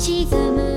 沈む